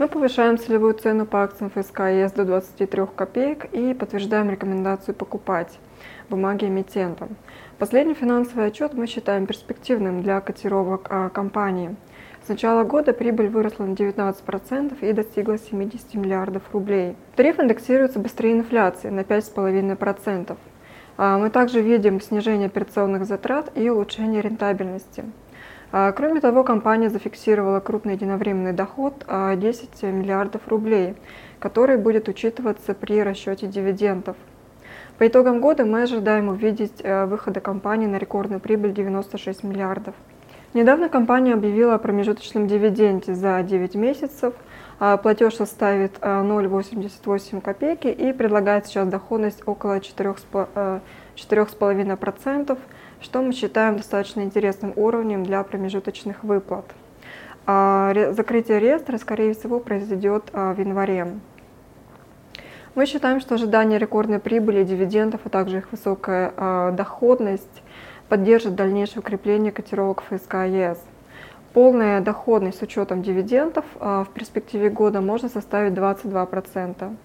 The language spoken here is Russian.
Мы повышаем целевую цену по акциям ФСК ЕС до 23 копеек и подтверждаем рекомендацию покупать бумаги эмитентам. Последний финансовый отчет мы считаем перспективным для котировок а, компании. С начала года прибыль выросла на 19% и достигла 70 миллиардов рублей. Тариф индексируется быстрее инфляции на 5,5%. А, мы также видим снижение операционных затрат и улучшение рентабельности. А, кроме того, компания зафиксировала крупный единовременный доход 10 миллиардов рублей, который будет учитываться при расчете дивидендов. По итогам года мы ожидаем увидеть э, выходы компании на рекордную прибыль 96 миллиардов. Недавно компания объявила о промежуточном дивиденде за 9 месяцев. А платеж составит 0,88 э, копейки и предлагает сейчас доходность около 4,5%, э, что мы считаем достаточно интересным уровнем для промежуточных выплат. А закрытие реестра, скорее всего, произойдет в январе. Мы считаем, что ожидание рекордной прибыли, дивидендов, а также их высокая доходность поддержит дальнейшее укрепление котировок ФСК ЕС. Полная доходность с учетом дивидендов а, в перспективе года можно составить 22%.